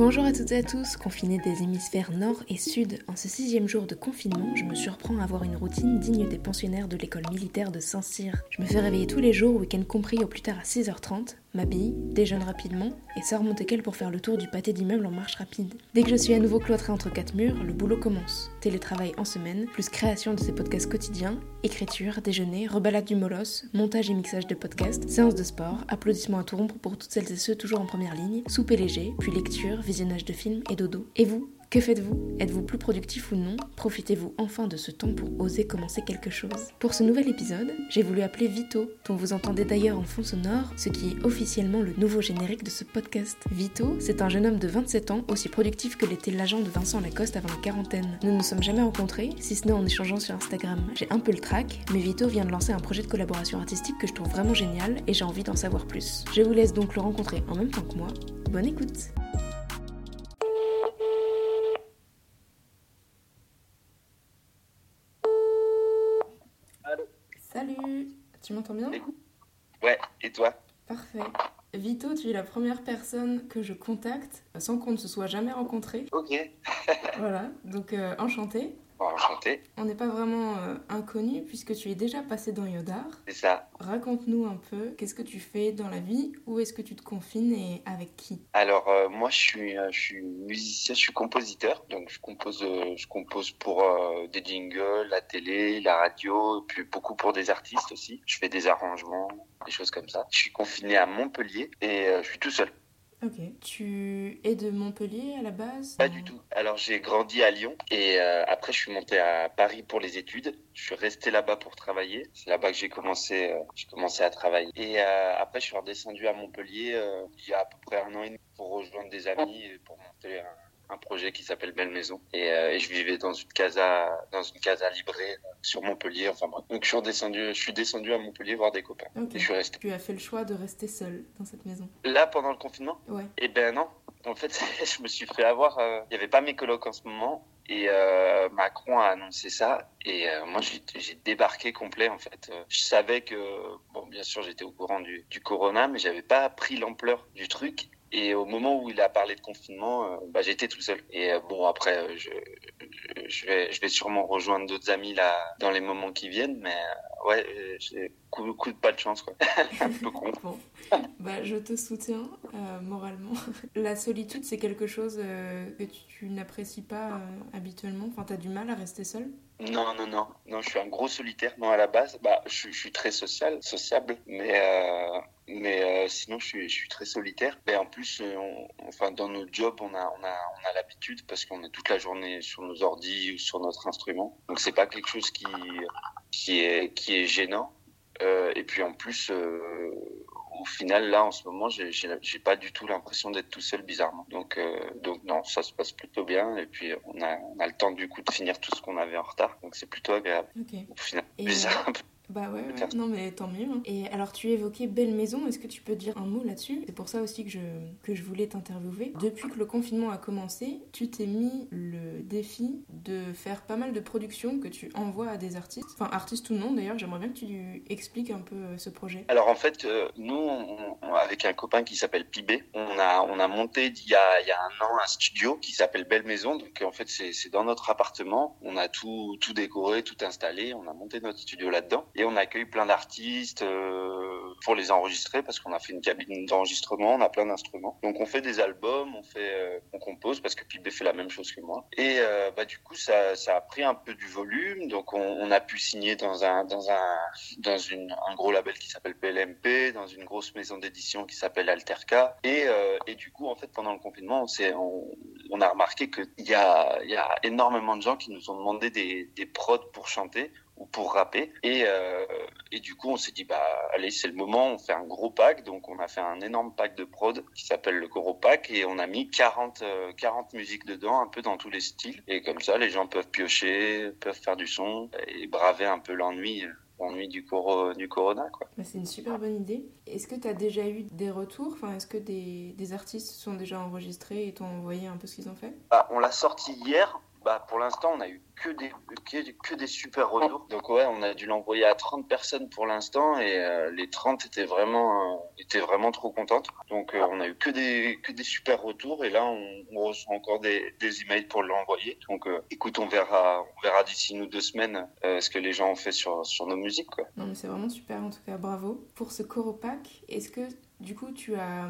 Bonjour à toutes et à tous, confinés des hémisphères nord et sud, en ce sixième jour de confinement, je me surprends à avoir une routine digne des pensionnaires de l'école militaire de Saint-Cyr. Je me fais réveiller tous les jours, week-end compris au plus tard à 6h30, m'habille, déjeune rapidement et sors mon teckel pour faire le tour du pâté d'immeuble en marche rapide. Dès que je suis à nouveau cloîtré entre quatre murs, le boulot commence. Télétravail en semaine, plus création de ces podcasts quotidiens, écriture, déjeuner, rebalade du molosse, montage et mixage de podcasts, séance de sport, applaudissements à tout rompre pour toutes celles et ceux toujours en première ligne, souper léger, puis lecture, visionnage de films et dodo. Et vous? Que faites-vous? Êtes-vous plus productif ou non? Profitez-vous enfin de ce temps pour oser commencer quelque chose? Pour ce nouvel épisode, j'ai voulu appeler Vito, dont vous entendez d'ailleurs en fond sonore, ce qui est officiellement le nouveau générique de ce podcast. Vito, c'est un jeune homme de 27 ans, aussi productif que l'était l'agent de Vincent Lacoste avant la quarantaine. Nous ne nous sommes jamais rencontrés, si ce n'est en échangeant sur Instagram. J'ai un peu le trac, mais Vito vient de lancer un projet de collaboration artistique que je trouve vraiment génial et j'ai envie d'en savoir plus. Je vous laisse donc le rencontrer en même temps que moi. Bonne écoute Tu m'entends bien Ouais, et toi Parfait. Vito, tu es la première personne que je contacte sans qu'on ne se soit jamais rencontré. Ok. voilà, donc euh, enchanté. On n'est pas vraiment euh, inconnu puisque tu es déjà passé dans Yodar. C'est ça. Raconte-nous un peu, qu'est-ce que tu fais dans la vie Où est-ce que tu te confines et avec qui? Alors, euh, moi, je suis, je suis musicien, je suis compositeur. Donc, je compose, je compose pour des jingles, la télé, la radio, puis beaucoup pour des artistes aussi. Je fais des arrangements, des choses comme ça. Je suis confiné à Montpellier et je suis tout seul. Ok. Tu es de Montpellier à la base Pas du tout. Alors j'ai grandi à Lyon et euh, après je suis monté à Paris pour les études. Je suis resté là-bas pour travailler. C'est là-bas que j'ai commencé, euh, j'ai commencé à travailler. Et euh, après je suis redescendu à Montpellier il y a à peu près un an et demi pour rejoindre des amis et pour monter un un projet qui s'appelle Belle Maison. Et, euh, et, je vivais dans une casa dans une casa librée sur Montpellier. Enfin bref. donc je suis descendu je suis descendu à Montpellier voir des copains. Et je suis resté. Tu as fait le choix de rester seul dans cette maison. Là pendant le confinement ouais. Et eh ben non. En fait je me suis fait avoir euh, il y avait pas mes colocs en ce moment. Et euh, Macron a annoncé ça. Et euh, moi j'ai débarqué complet en fait. Je savais que bon bien sûr j'étais au courant du, du corona mais j'avais pas pris l'ampleur du truc et au moment où il a parlé de confinement, euh, bah, j'étais tout seul. Et euh, bon, après, euh, je, je, vais, je vais sûrement rejoindre d'autres amis là dans les moments qui viennent, mais ouais, j'ai coup, coup de pas de chance, quoi. Un peu con. Bon. Bah, je te soutiens moralement. La solitude, c'est quelque chose que tu, n'apprécies pas habituellement? Enfin, t'as du mal à rester seul? Non, non, non, non, je suis un gros solitaire. Non, à la base, bah, je, je suis très social, sociable, mais mais euh, sinon, je suis, je suis très solitaire. Et en plus, euh, enfin, dans notre job, on a, on a, on a l'habitude parce qu'on est toute la journée sur nos ordis ou sur notre instrument. Donc, c'est pas quelque chose qui, qui est, qui est gênant. Euh, et puis, en plus, au final, là, en ce moment, j'ai, pas du tout l'impression d'être tout seul, bizarrement. Donc, euh, donc non, ça se passe plutôt bien. Et puis, on a, on a le temps, du coup, de finir tout ce qu'on avait en retard. Donc, c'est plutôt agréable. Okay. Au final, bizarre un peu. Bah ouais, non mais tant mieux. Hein. Et alors tu évoquais Belle Maison, est-ce que tu peux dire un mot là-dessus? C'est pour ça aussi que je, que je voulais t'interviewer. Depuis que le confinement a commencé, tu t'es mis le défi de faire pas mal de productions que tu envoies à des artistes, enfin artistes ou non d'ailleurs, j'aimerais bien que tu expliques un peu euh, ce projet. Alors en fait, euh, nous, on, avec un copain qui s'appelle Pibé, on a, on a monté il y a, il y a un an un studio qui s'appelle Belle Maison. Donc en fait, c'est dans notre appartement, on a tout, tout décoré, tout installé, on a monté notre studio là-dedans et on accueille plein d'artistes euh, pour les enregistrer parce qu'on a fait une cabine d'enregistrement, on a plein d'instruments. Donc on fait des albums, on fait, euh, on compose parce que Pibé fait la même chose que moi. Et euh, bah du coup ça, ça a pris un peu du volume, donc on, a pu signer dans un dans un dans une un gros label qui s'appelle PLMP, dans une grosse maison d'édition qui s'appelle Alterca. Et et du coup en fait pendant le confinement on on, a remarqué qu'il y a il y a énormément de gens qui nous ont demandé des des prods pour chanter ou pour rapper. Et, euh, et du coup, on s'est dit, bah, allez, c'est le moment, on fait un gros pack. Donc, on a fait un énorme pack de prod qui s'appelle le gros pack et on a mis 40, 40 euh, musiques dedans, un peu dans tous les styles. Et comme ça, les gens peuvent piocher, peuvent faire du son et braver un peu l'ennui l'ennui du, coro, du corona. Quoi. Bah, c'est une super bonne idée. Est-ce que tu as déjà eu des retours? Enfin, Est-ce que des, des artistes sont déjà enregistrés et t'ont envoyé un peu ce qu'ils ont fait? Bah, On l'a sorti hier bah, pour l'instant, on a eu que des, que, des super retours. Donc ouais, on a dû l'envoyer à 30 personnes pour l'instant et euh, les 30 étaient vraiment, euh, étaient vraiment trop contentes. Donc euh, on a eu que des, que des super retours et là on, on reçoit encore des, des emails pour l'envoyer. Donc écoute, on verra, on verra d'ici une ou deux semaines ce que les gens ont fait sur, sur nos musiques. Quoi. Non mais c'est vraiment super en tout cas, bravo. Pour ce Coropac, est-ce que du coup tu as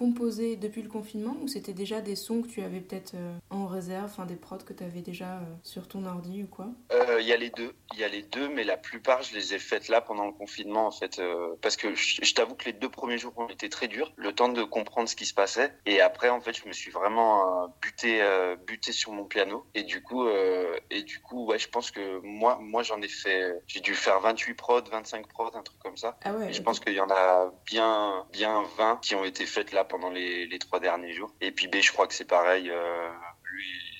composé depuis le confinement ou c'était déjà des sons que tu avais peut-être euh, en réserve, enfin des prods que tu avais déjà euh, sur ton ordi ou quoi? Euh, Il y a les deux, il y a les deux, mais la plupart je les ai faites là pendant le confinement en fait, parce que je, t'avoue que les deux premiers jours ont été très durs, le temps de comprendre ce qui se passait, et après en fait je me suis vraiment buté, buté sur mon piano, et du coup, et du coup ouais je pense que moi, moi j'en ai fait, j'ai dû faire 28 prods, 25 prods, un truc comme ça. Ah ouais, et je pense qu'il y en a bien, bien 20 qui ont été faites là pendant les, les trois derniers jours. Et puis B, je crois que c'est pareil.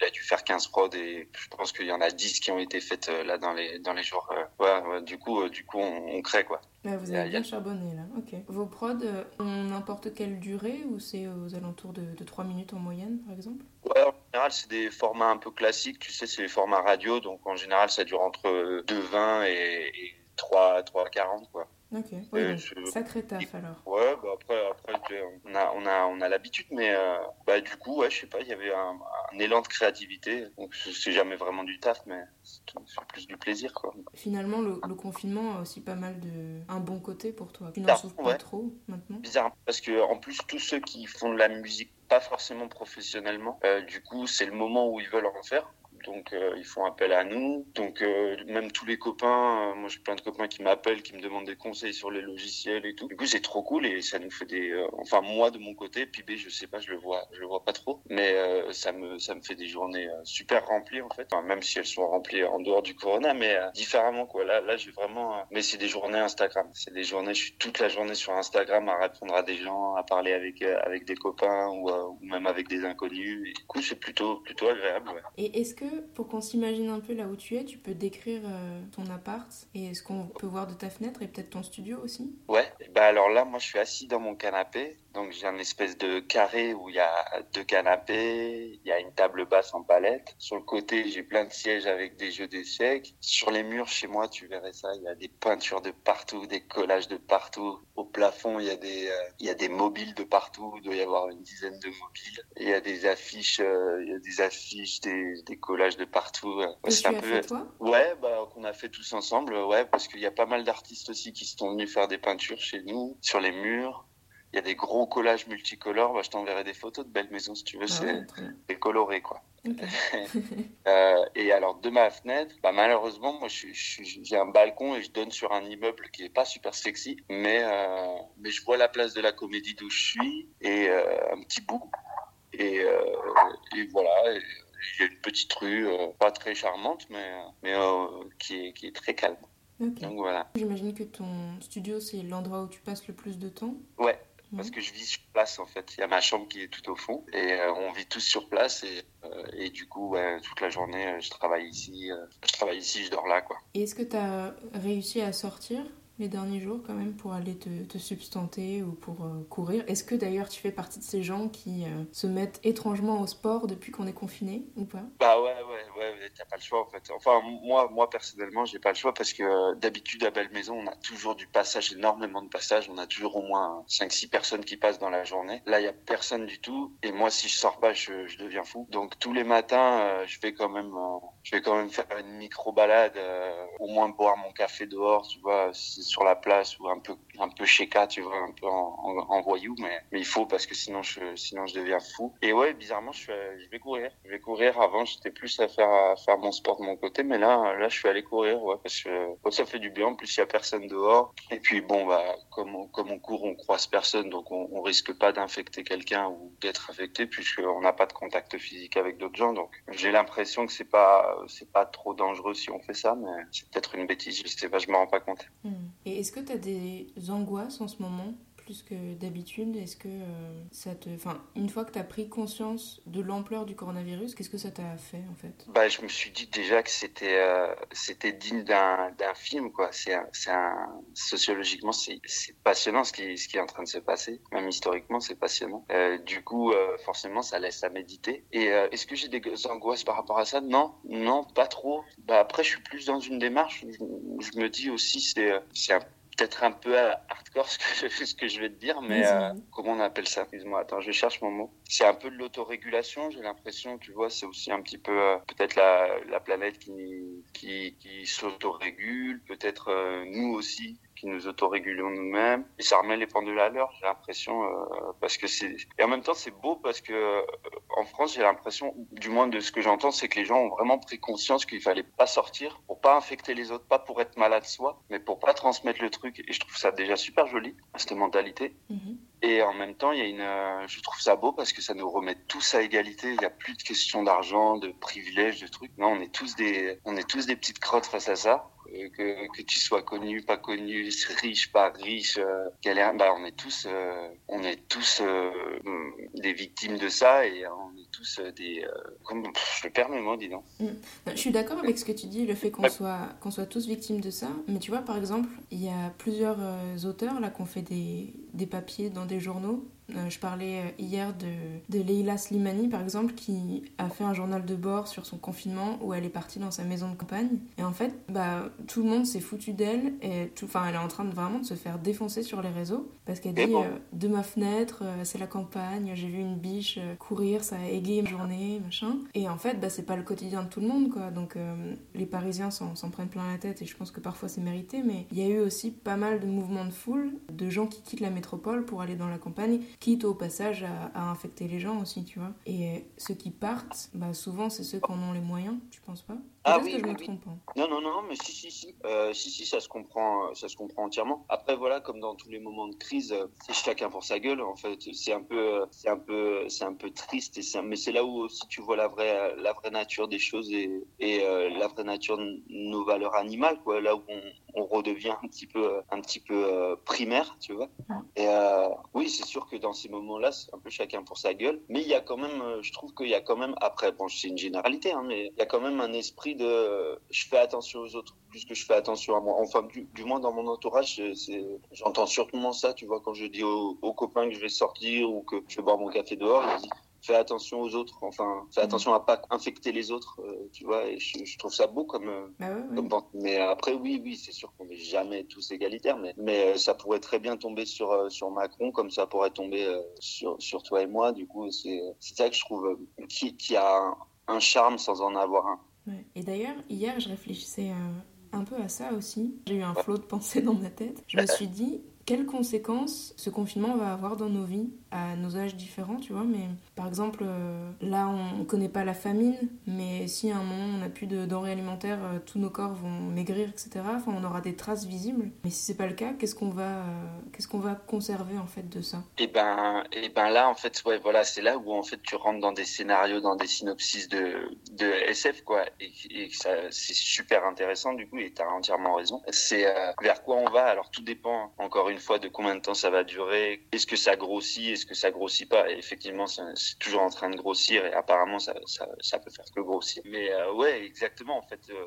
Euh, il a dû faire 15 prods et je pense qu'il y en a 10 qui ont été faites euh, là dans les, dans les jours. Euh, ouais, du coup, du coup on, crée quoi. vous avez bien charbonné là, ok. Vos prods ont n'importe quelle durée ou c'est aux alentours de, de 3 minutes en moyenne par exemple? Ouais, en général, c'est des formats un peu classiques. Tu sais, c'est les formats radio, donc en général, ça dure entre 2,20 et, et 3, 3,40 quoi. Ok, oui, sacré taf alors. Ouais, bah après, après on a, on a, on a l'habitude, mais euh, bah, du coup, ouais, je sais pas, il y avait un, élan de créativité. Donc c'est jamais vraiment du taf, mais c'est plus du plaisir, quoi. Finalement, le, confinement a aussi pas mal de. un bon côté pour toi. Tu n'en souffres pas trop maintenant? Bizarre, parce que en plus, tous ceux qui font de la musique pas forcément professionnellement, euh, du coup, c'est le moment où ils veulent en faire donc euh, ils font appel à nous. Donc euh, même tous les copains, euh, moi j'ai plein de copains qui m'appellent, qui me demandent des conseils sur les logiciels et tout. Du coup c'est trop cool et ça nous fait des, enfin moi de mon côté, B je sais pas, je le vois, je le vois pas trop, mais ça me ça me fait des journées super remplies en fait, même si elles sont remplies en dehors du Corona, mais différemment quoi. Là là j'ai vraiment, mais c'est des journées Instagram, c'est des journées, je suis toute la journée sur Instagram à répondre à des gens, à parler avec avec des copains ou, même avec des inconnus. Du coup c'est plutôt plutôt agréable. Et est-ce que pour qu'on s'imagine un peu là où tu es, tu peux décrire euh, ton appart et ce qu'on peut voir de ta fenêtre et peut-être ton studio aussi? Ouais, bah alors là, moi je suis assis dans mon canapé donc j'ai un espèce de carré où il y a deux canapés, il y a une table basse en palette. Sur le côté, j'ai plein de sièges avec des jeux d'échecs. Sur les murs chez moi, tu verrais ça, il y a des peintures de partout, des collages de partout. Au plafond, il y a des euh, il y a des mobiles de partout, il doit y avoir une dizaine de mobiles. Il y a des affiches, euh, il y a des affiches, des, des collages de partout. c'est un peu toi? Ouais, bah qu'on a fait tous ensemble, ouais, parce qu'il y a pas mal d'artistes aussi qui sont venus faire des peintures chez nous sur les murs. Il y a des gros collages multicolores. Bah, je t'enverrai des photos de belles maisons si tu veux. Ah c'est coloré, quoi. euh, et alors, de ma fenêtre, bah, malheureusement, moi, j'ai un balcon et je donne sur un immeuble qui est pas super sexy, mais, euh, mais je vois la place de la comédie d'où je suis et euh, un petit bout. Et, et voilà. Il y a une petite rue, euh, pas très charmante, mais, mais euh, qui, est, qui est très calme. Donc voilà. J'imagine que ton studio, c'est l'endroit où tu passes le plus de temps. Ouais, parce que je vis sur place en fait. Il y a ma chambre qui est tout au fond et euh, on vit tous sur place et, euh, et du coup toute la journée je travaille ici, je travaille ici, je dors là quoi. Et est-ce que tu as réussi à sortir? Les derniers jours quand même pour aller te, te substanter ou pour euh, courir. Est-ce que d'ailleurs tu fais partie de ces gens qui euh, se mettent étrangement au sport depuis qu'on est confiné ou pas? Bah ouais, ouais, ouais, t'as pas le choix en fait. Enfin, moi, moi personnellement, j'ai pas le choix parce que euh, d'habitude à Belle Maison, on a toujours du passage, énormément de passage. On a toujours au moins 5-6 personnes qui passent dans la journée. Là, il y a personne du tout. Et moi, si je sors pas, je, deviens fou. Donc tous les matins, je vais quand même, je vais quand même faire une micro balade, au moins boire mon café dehors, tu vois sur la place ou un peu un peu tu vois, un peu en, en, voyou, mais, mais il faut parce que sinon je sinon je deviens fou. Et ouais, bizarrement, je, je vais courir. Je vais courir. Avant, j'étais plus à faire à faire mon sport de mon côté, mais là là, je suis allé courir, parce que ça fait du bien. En plus, il y a personne dehors. Et puis bon, bah comme on, comme on court, on croise personne, donc on, on risque pas d'infecter quelqu'un ou d'être infecté puisqu'on n'a pas de contact physique avec d'autres gens. Donc j'ai l'impression que c'est pas c'est pas trop dangereux si on fait ça, mais c'est peut-être une bêtise. Je sais pas, je me rends pas compte. Hmm. Et est-ce que tu as des angoisses en ce moment? Que d'habitude? Est-ce que ça te. Enfin, une fois que tu as pris conscience de l'ampleur du coronavirus, qu'est-ce que ça t'a fait en fait? Bah, Je me suis dit déjà que c'était c'était digne d'un film, quoi. C'est un, sociologiquement, c'est passionnant ce qui, ce qui est en train de se passer. Même historiquement, c'est passionnant. du coup, forcément, ça laisse à méditer. Et est-ce que j'ai des angoisses par rapport à ça? Non, non, pas trop. Bah, après, je suis plus dans une démarche où je, me dis aussi, c'est peut-être un peu hardcore ce que, je, ce que je vais te dire, mais euh, comment on appelle ça? Excuse-moi, attends, je cherche mon mot. C'est un peu de l'autorégulation, j'ai l'impression, tu vois, c'est aussi un petit peu euh, peut-être la, la, planète qui, qui, qui s'autorégule, peut-être euh, nous aussi qui nous autorégulons nous-mêmes. Et ça remet les pendules à l'heure j'ai l'impression euh, parce que c'est et en même temps c'est beau parce que euh, en France j'ai l'impression du moins de ce que j'entends c'est que les gens ont vraiment pris conscience qu'il fallait pas sortir pour pas infecter les autres pas pour être malade soi mais pour pas transmettre le truc. Et je trouve ça déjà super joli cette mentalité. Mm-hmm. Et en même temps, il y a une, euh, je trouve ça beau parce que ça nous remet tous à égalité. Il n'y a plus de questions d'argent, de privilèges, de trucs. Non, on est tous des, on est tous des petites crottes face à ça. Que, que tu sois connu, pas connu, riche, pas riche, euh, galère, bah on est tous, euh, on est tous euh, des victimes de ça et on tous des, comme, je le perds mes mots, dis donc. Mm. Je suis d'accord avec ce que tu dis, le fait qu'on soit, qu'on soit tous victimes de ça. Mais tu vois, par exemple, il y a plusieurs auteurs là qui ont fait des, des papiers dans des journaux euh, je parlais euh, hier de, de Leila Slimani, par exemple, qui a fait un journal de bord sur son confinement où elle est partie dans sa maison de campagne. Et en fait, bah, tout le monde s'est foutu d'elle. Et tout, elle est en train de vraiment de se faire défoncer sur les réseaux parce qu'elle dit euh, de ma fenêtre, c'est la campagne, j'ai vu une biche courir, ça a égayé ma journée, machin. Et en fait, bah, c'est pas le quotidien de tout le monde, quoi. Donc, les Parisiens s'en prennent plein la tête et je pense que parfois c'est mérité. Mais il y a eu aussi pas mal de mouvements de foule, de gens qui quittent la métropole pour aller dans la campagne quitte au passage à, infecter les gens aussi, tu vois. Et ceux qui partent, bah, souvent, c'est ceux qui en ont les moyens, tu penses pas? Ah oui, que je me trompe hein. Non, non, non, mais si, si, si, euh, si, si, ça se comprend, ça se comprend entièrement. Après, voilà, comme dans tous les moments de crise, euh, c'est chacun pour sa gueule. En fait, c'est un peu, c'est un peu, c'est un peu triste. Et mais c'est là où aussi tu vois la vraie, la vraie nature des choses et, et euh, la vraie nature de nos valeurs animales, quoi. Là où on, on redevient un petit peu, un petit peu primaire, tu vois. Et oui, c'est sûr que dans ces moments-là, c'est un peu chacun pour sa gueule. Mais il y a quand même, je trouve qu'il y a quand même, après, bon, c'est une généralité, hein, mais il y a quand même un esprit de je fais attention aux autres plus que je fais attention à moi. Enfin, du, moins dans mon entourage, j'entends surtout ça, tu vois, quand je dis aux, copains que je vais sortir ou que je vais boire mon café dehors, ils disent fais attention aux autres, enfin, fais mm. attention à pas infecter les autres, euh, tu vois, et je, trouve ça beau comme, bah mais après, oui, oui, c'est sûr qu'on n'est jamais tous égalitaires, mais, mais euh, ça pourrait très bien tomber sur, sur Macron, comme ça pourrait tomber sur, sur toi et moi, du coup, c'est ça que je trouve qui, qui a un charme sans en avoir un. Et d'ailleurs, hier, je réfléchissais euh, un peu à ça aussi. J'ai eu un flot de pensées dans ma tête. Je me suis dit, quelles conséquences ce confinement va avoir dans nos vies? À nos âges différents, tu vois. Mais par exemple, euh, là, on connaît pas la famine, mais si à un moment on n'a plus de denrées alimentaires, euh, tous nos corps vont maigrir, etc. Enfin, on aura des traces visibles. Mais si c'est pas le cas, qu'est-ce qu'on va, euh, qu'est-ce qu'on va conserver en fait de ça? Et eh ben, et eh ben là, en fait, ouais, voilà, c'est là où en fait tu rentres dans des scénarios, dans des synopsis de, SF, quoi, et, et ça, c'est super intéressant du coup. Et tu as entièrement raison. C'est vers quoi on va? Alors tout dépend encore une fois de combien de temps ça va durer. Est-ce que ça grossit que ça grossit pas? Et effectivement, c'est toujours en train de grossir et apparemment ça, ça, peut faire que grossir. Mais euh, ouais, exactement. En fait, euh,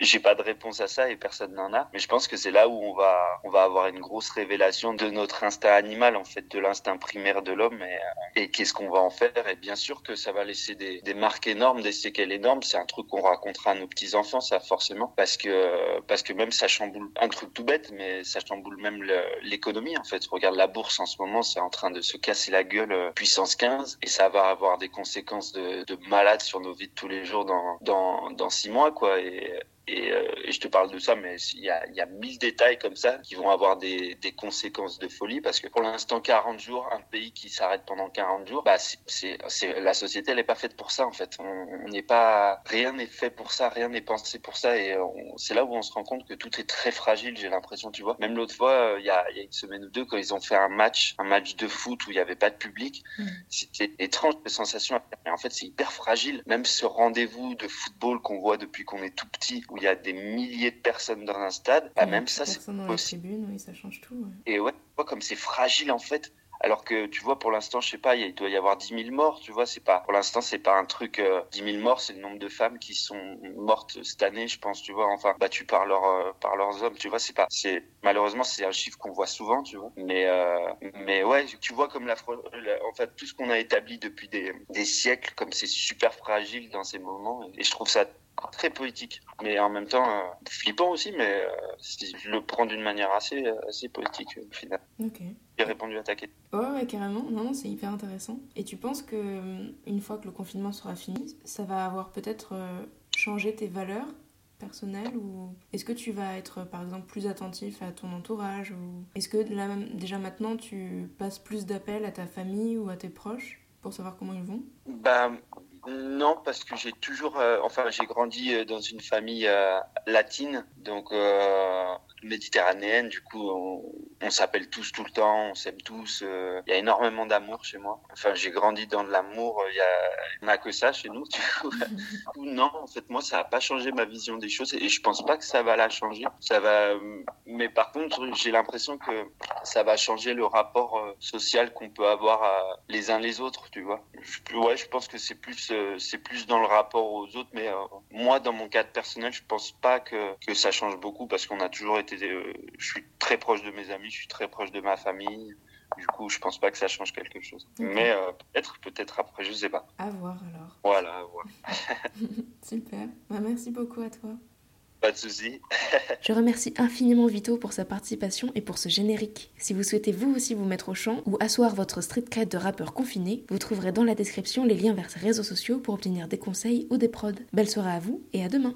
j'ai pas de réponse à ça et personne n'en a. Mais je pense que c'est là où on va, on va avoir une grosse révélation de notre instinct animal, en fait, de l'instinct primaire de l'homme et, euh, qu'est-ce qu'on va en faire. Et bien sûr que ça va laisser des, des marques énormes, des séquelles énormes. C'est un truc qu'on racontera à nos petits enfants, ça forcément, parce que parce que même ça chamboule un truc tout bête, mais ça chamboule même l'économie en fait. Regarde la bourse en ce moment, c'est en train de se casser la gueule euh, puissance 15 et ça va avoir des conséquences de, de malades sur nos vies de tous les jours dans, dans, dans six mois, quoi. Et, euh, et, je te parle de ça, mais il y a, y a mille détails comme ça qui vont avoir des, des conséquences de folie parce que pour l'instant, 40 jours, un pays qui s'arrête pendant 40 jours, bah c'est, c'est, la société, elle n'est pas faite pour ça en fait. On n'est pas, rien n'est fait pour ça, rien n'est pensé pour ça et c'est là où on se rend compte que tout est très fragile. J'ai l'impression, tu vois. Même l'autre fois, euh, il y, a, y, a, une semaine ou deux, quand ils ont fait un match, un match de foot où il n'y avait pas de public, mm. c'était étrange de sensation. Mais en fait, c'est hyper fragile. Même ce rendez-vous de football qu'on voit depuis qu'on est tout petit où il y a des milliers de personnes dans un stade, bah, même ça, c'est dans les tribunes, oui, ça change tout. Et ouais, comme c'est fragile en fait. Alors que tu vois, pour l'instant, je sais pas, il doit y avoir 10 000 morts, tu vois, c'est pas, pour l'instant, c'est pas un truc, euh, 10 000 morts, c'est le nombre de femmes qui sont mortes cette année, je pense, tu vois, enfin, battues par, euh, par leurs hommes, tu vois, c'est pas, c'est, malheureusement, c'est un chiffre qu'on voit souvent, tu vois. Mais, euh, mais ouais, tu vois, comme la, en fait, tout ce qu'on a établi depuis des, des siècles, comme c'est super fragile dans ces moments, et je trouve ça très poétique, mais en même temps euh, flippant aussi, mais je le prends d'une manière assez, assez poétique au final. Ok. J'ai répondu à ta question. Ouais, ouais carrément. Non, c'est hyper intéressant. Et tu penses que une fois que le confinement sera fini, ça va avoir peut-être changé tes valeurs personnelles ou est-ce que tu vas être par exemple plus attentif à ton entourage ou est-ce que là, déjà maintenant tu passes plus d'appels à ta famille ou à tes proches pour savoir comment ils vont? Bah non, parce que j'ai toujours, euh, enfin, j'ai grandi euh, dans une famille euh, latine, donc méditerranéenne. Du coup, on, s'appelle tous tout le temps, on s'aime tous. Il y a énormément d'amour chez moi. Enfin, j'ai grandi dans de l'amour. Il y a, que ça chez nous. Du coup, non, en fait, moi, ça n'a pas changé ma vision des choses et je pense pas que ça va la changer. Ça va, mais par contre, j'ai l'impression que ça va changer le rapport social qu'on peut avoir les uns les autres. Tu vois. ouais, je pense que c'est plus c'est plus dans le rapport aux autres. Mais euh, moi, dans mon cadre personnel, je pense pas que, que ça change beaucoup parce qu'on a toujours été. Euh, je suis très proche de mes amis, je suis très proche de ma famille. Du coup, je pense pas que ça change quelque chose. Mais euh, peut-être, peut-être après, je sais pas. À voir alors. Voilà, à voir. Super. Bah, merci beaucoup à toi. Pas de souci. Je remercie infiniment Vito pour sa participation et pour ce générique. Si vous souhaitez vous aussi vous mettre au chant ou asseoir votre street cred de rappeur confiné, vous trouverez dans la description les liens vers ses réseaux sociaux pour obtenir des conseils ou des prods. Belle soirée à vous et à demain.